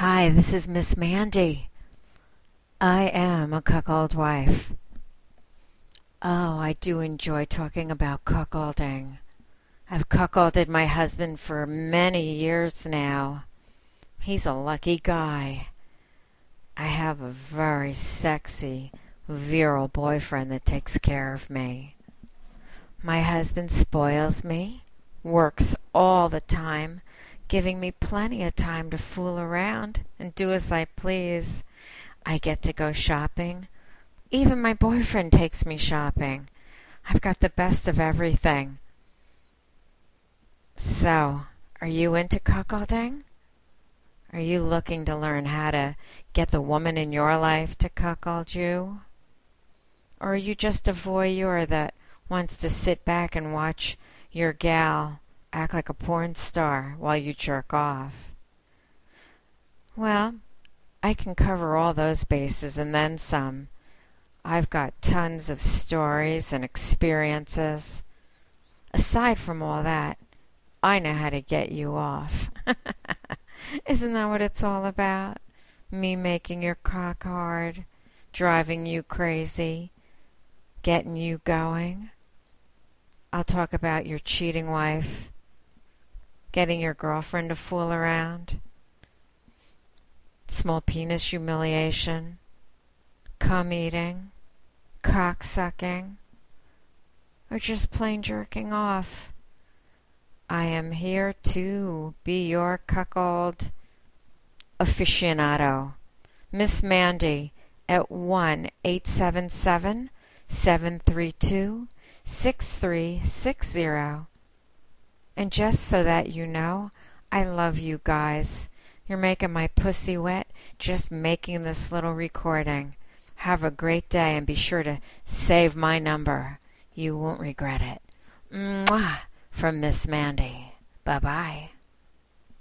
Hi, this is Miss Mandy. I am a cuckold wife. Oh, I do enjoy talking about cuckolding. I've cuckolded my husband for many years now. He's a lucky guy. I have a very sexy, virile boyfriend that takes care of me. My husband spoils me, works all the time, giving me plenty of time to fool around and do as I please. I get to go shopping. Even my boyfriend takes me shopping. I've got the best of everything. So, are you into cuckolding? Are you looking to learn how to get the woman in your life to cuckold you? Or are you just a voyeur that wants to sit back and watch your gal act like a porn star while you jerk off? Well, I can cover all those bases and then some. I've got tons of stories and experiences. Aside from all that, I know how to get you off. Isn't that what it's all about? Me making your cock hard, driving you crazy, getting you going. I'll talk about your cheating wife, getting your girlfriend to fool around, small penis humiliation, cum eating, cock sucking, or just plain jerking off. I am here to be your cuckold aficionado. Miss Mandy at 1 877 732 6360. And just so that you know, I love you guys. You're making my pussy wet just making this little recording. Have a great day and be sure to save my number. You won't regret it. Mwah! from Miss Mandy. Bye bye.